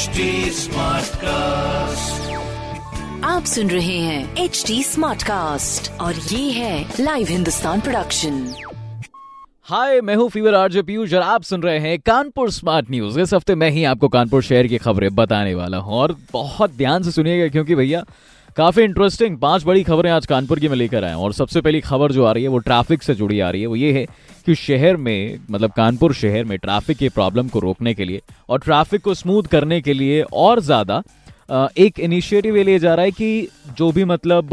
HD cast आप सुन रहे हैं एच डी स्मार्ट कास्ट और ये है लाइव हिंदुस्तान प्रोडक्शन हाय मैं हूँ फीवर आरजे पीयूष और आप सुन रहे हैं कानपुर स्मार्ट न्यूज़ इस हफ़्ते मैं ही आपको कानपुर शहर की खबरें बताने वाला हूँ और बहुत ध्यान से सुनिएगा क्योंकि भैया काफ़ी इंटरेस्टिंग पाँच बड़ी खबरें आज कानपुर की मैं लेकर आए और सबसे पहली खबर जो आ रही है, वो ट्रैफ़िक से जुड़ी आ रही है, वो ये है कि शहर में मतलब कानपुर शहर में ट्रैफ़िक की प्रॉब्लम को रोकने के लिए और ट्रैफ़िक को स्मूथ करने के लिए और ज़्यादा एक इनिशिएटिव ये लिया जा रहा है कि जो भी मतलब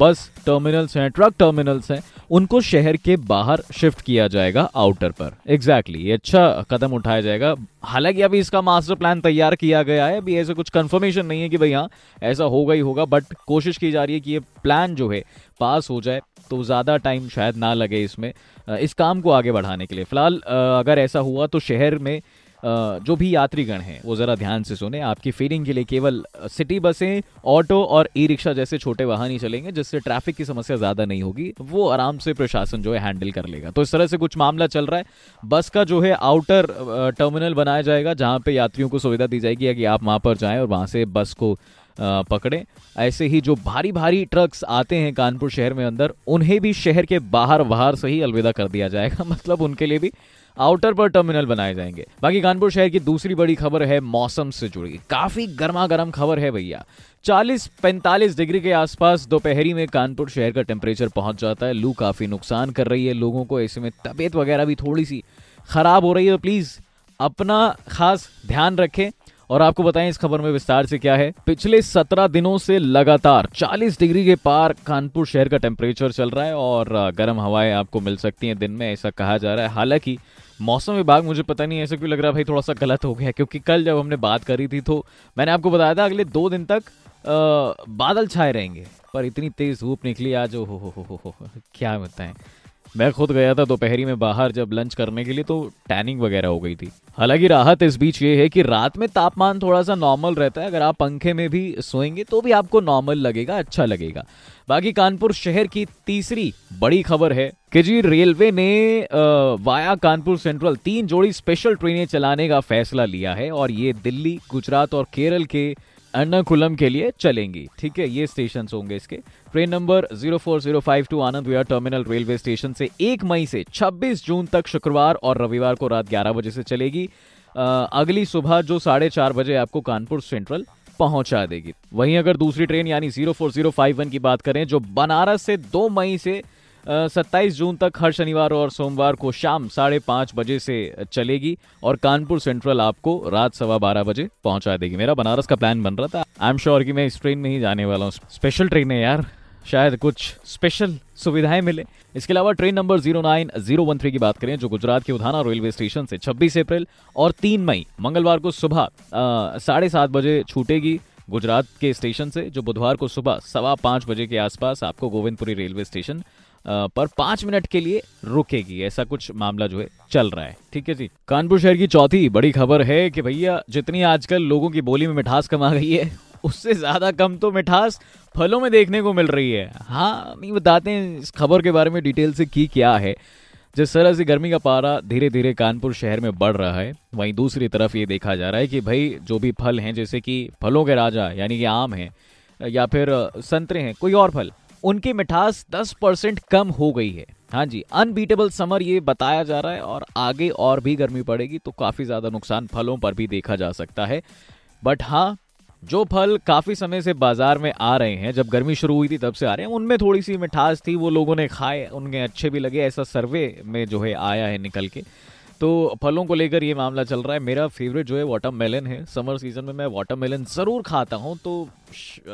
बस टर्मिनल्स हैं ट्रक टर्मिनल्स हैं उनको शहर के बाहर शिफ्ट किया जाएगा आउटर पर। एग्जैक्टली exactly, अच्छा कदम उठाया जाएगा। हालाँकि अभी इसका मास्टर प्लान तैयार किया गया है अभी ऐसे कुछ कंफर्मेशन नहीं है कि भाई हाँ ऐसा होगा ही होगा बट कोशिश की जा रही है कि ये प्लान जो है पास हो जाए तो ज़्यादा टाइम शायद ना लगे इसमें इस काम को आगे बढ़ाने के लिए। फ़िलहाल अगर ऐसा हुआ तो शहर में जो भी यात्रीगण हैं, वो ज़रा ध्यान से सुने। आपकी फीडिंग के लिए केवल सिटी बसें ऑटो और ई रिक्शा जैसे छोटे वाहन ही चलेंगे, जिससे ट्रैफ़िक की समस्या ज़्यादा नहीं होगी। वो आराम से प्रशासन जो है हैंडल कर लेगा। तो इस तरह से कुछ मामला चल रहा है। बस का जो है आउटर टर्मिनल बनाया जाएगा, जहाँ पे यात्रियों को सुविधा दी जाएगी कि आप वहाँ पर जाएँ और वहाँ से बस को पकड़ें। ऐसे ही जो भारी भारी ट्रक्स आते हैं कानपुर शहर में अंदर, उन्हें भी शहर के बाहर बाहर से ही अलविदा कर दिया जाएगा। मतलब उनके लिए भी आउटर पर टर्मिनल बनाए जाएँगे। बाकी कानपुर शहर की दूसरी बड़ी खबर है मौसम से जुड़ी। काफ़ी गर्मा गर्म खबर है भैया। 40-45 डिग्री के आसपास दोपहरी में कानपुर शहर का टेम्परेचर पहुँच जाता है। लू काफ़ी नुकसान कर रही है लोगों को। ऐसे में तबीयत वगैरह भी थोड़ी सी खराब हो रही है। तो प्लीज़ अपना खास ध्यान रखें। और आपको बताएँ इस खबर में विस्तार से क्या है। पिछले 17 दिनों से लगातार 40 डिग्री के पार कानपुर शहर का टेम्परेचर चल रहा है और गर्म हवाएँ आपको मिल सकती हैं दिन में ऐसा कहा जा रहा है। हालाँकि मौसम विभाग मुझे पता नहीं ऐसा क्यों लग रहा है भाई थोड़ा सा गलत हो गया क्योंकि कल जब हमने बात करी थी तो मैंने आपको बताया था अगले दो दिन तक अ, बादल छाए रहेंगे पर इतनी तेज धूप निकली आज ओ हो हो हो हो क्या बताएँ। मैं खुद गया था दोपहरी में बाहर जब लंच करने के लिए तो टैनिंग वगैरह हो गई थी। हालाँकि राहत इस बीच ये है कि रात में तापमान थोड़ा सा नॉर्मल रहता है। अगर आप पंखे में भी सोएँगे तो भी आपको नॉर्मल लगेगा अच्छा लगेगा। बाकी कानपुर शहर की तीसरी बड़ी खबर है कि जी, रेलवे ने वाया कानपुर सेंट्रल तीन जोड़ी स्पेशल ट्रेनें चलाने का फैसला लिया है और ये दिल्ली, गुजरात और केरल के एर्नाकुलम के लिए चलेंगी। ठीक है, ये स्टेशन होंगे इसके। Train number 04052 Anand Vihar terminal railway station से 1 मई से 26 जून तक शुक्रवार और रविवार को रात 11 बजे से चलेगी। अगली सुबह जो साढ़े चार बजे आपको कानपुर सेंट्रल पहुँचा देगी। वहीं अगर दूसरी ट्रेन यानी 04051 की बात करें, जो बनारस से 2 मई से सत्ताईस जून तक हर शनिवार और सोमवार को शाम साढ़े पाँच बजे से चलेगी और कानपुर सेंट्रल आपको रात सवा बारह बजे पहुँचा देगी। मेरा बनारस का प्लान बन रहा था। आई एम श्योर कि मैं इस ट्रेन में ही जाने वाला हूँ। स्पेशल ट्रेन है यार। शायद कुछ स्पेशल सुविधाएँ मिले। इसके अलावा train number zero nine zero one three की बात करें, जो गुजरात के उधाना रेलवे स्टेशन से 26 अप्रैल और 3 मई, मंगलवार को सुबह साढ़े सात बजे छूटेगी गुजरात के स्टेशन से, जो बुधवार को सुबह सवा पाँच बजे के आसपास आपको गोविंदपुरी रेलवे स्टेशन पर पाँच मिनट के लिए रुकेगी। ऐसा कुछ मामला जो है, चल रहा है। ठीक है जी। कानपुर शहर की चौथी बड़ी खबर है कि भैया, जितनी आजकल लोगों की बोली में मिठास कम आ गई है, उससे ज़्यादा कम तो मिठास फलों में देखने को मिल रही है। हाँ नहीं बताते हैं इस खबर के बारे में डिटेल से की क्या है। जिस तरह से गर्मी का पारा धीरे धीरे कानपुर शहर में बढ़ रहा है, वहीं दूसरी तरफ़ ये देखा जा रहा है कि भाई, जो भी फल हैं, जैसे कि फलों के राजा, यानी कि आम हैं, या फिर संतरे हैं, कोई और फल उनकी मिठास 10 परसेंट कम हो गई है। हाँ जी अनबीटेबल समर ये बताया जा रहा है और आगे और भी गर्मी पड़ेगी तो काफ़ी ज़्यादा नुकसान फलों पर भी देखा जा सकता है। बट हाँ जो फल काफ़ी समय से बाज़ार में आ रहे हैं, जब गर्मी शुरू हुई थी तब से आ रहे हैं, उनमें थोड़ी सी मिठास थी, वो लोगों ने खाए, उनके अच्छे भी लगे, ऐसा सर्वे में जो है आया है निकल के। तो फलों को लेकर ये मामला चल रहा है। मेरा फेवरेट जो है वाटर मेलन है। समर सीज़न में मैं वाटर मेलन ज़रूर खाता हूँ तो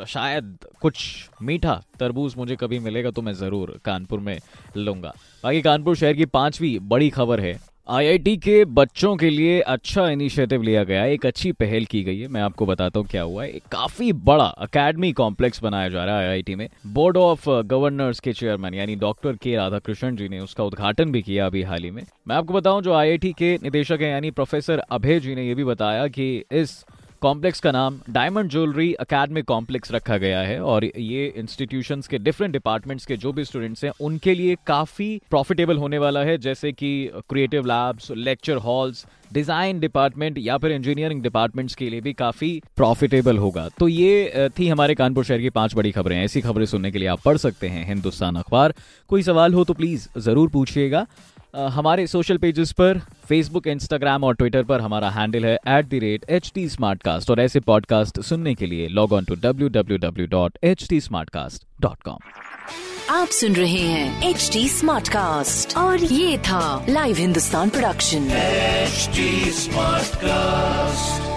शायद कुछ मीठा तरबूज मुझे कभी मिलेगा तो मैं ज़रूर कानपुर में लूँगा। बाकी कानपुर शहर की पांचवी बड़ी खबर है। आईआईटी के बच्चों के लिए अच्छा इनिशिएटिव लिया गया है, एक अच्छी पहल की गई है, मैं आपको बताता हूँ क्या हुआ है। एक काफ़ी बड़ा अकेडमी कॉम्प्लेक्स बनाया जा रहा है आईआईटी में। बोर्ड ऑफ़ गवर्नर्स के चेयरमैन यानी डॉक्टर के राधाकृष्णन जी ने उसका उद्घाटन भी किया अभी हाल ही में। मैं आपको बताऊँ, जो आईआईटी के निदेशक है, यानी प्रोफेसर अभय जी ने यह भी बताया कि इस कॉम्प्लेक्स का नाम डायमंड ज्वेलरी अकेडमिक कॉम्प्लेक्स रखा गया है और ये इंस्टीट्यूशन के डिफरेंट डिपार्टमेंट्स के जो भी स्टूडेंट्स हैं, उनके लिए काफ़ी प्रॉफिटेबल होने वाला है, जैसे कि creative labs, lecture halls, design department या फिर इंजीनियरिंग डिपार्टमेंट्स के लिए भी काफ़ी प्रॉफिटेबल होगा। तो ये थी हमारे कानपुर शहर की पाँच बड़ी खबरें ऐसी खबरें सुनने के लिए आप पढ़ सकते हैं हिंदुस्तान अखबार। कोई सवाल हो तो प्लीज़ ज़रूर पूछिएगा। हमारे सोशल पेजेस पर फेसबुक इंस्टाग्राम और ट्विटर पर हमारा हैंडल है at the rate H T और ऐसे पॉडकास्ट सुनने के लिए log on to W W W dot H T dot com आप सुन रहे हैं एच टी स्मार्ट कास्ट और ये था live Hindustan production smart Smartcast.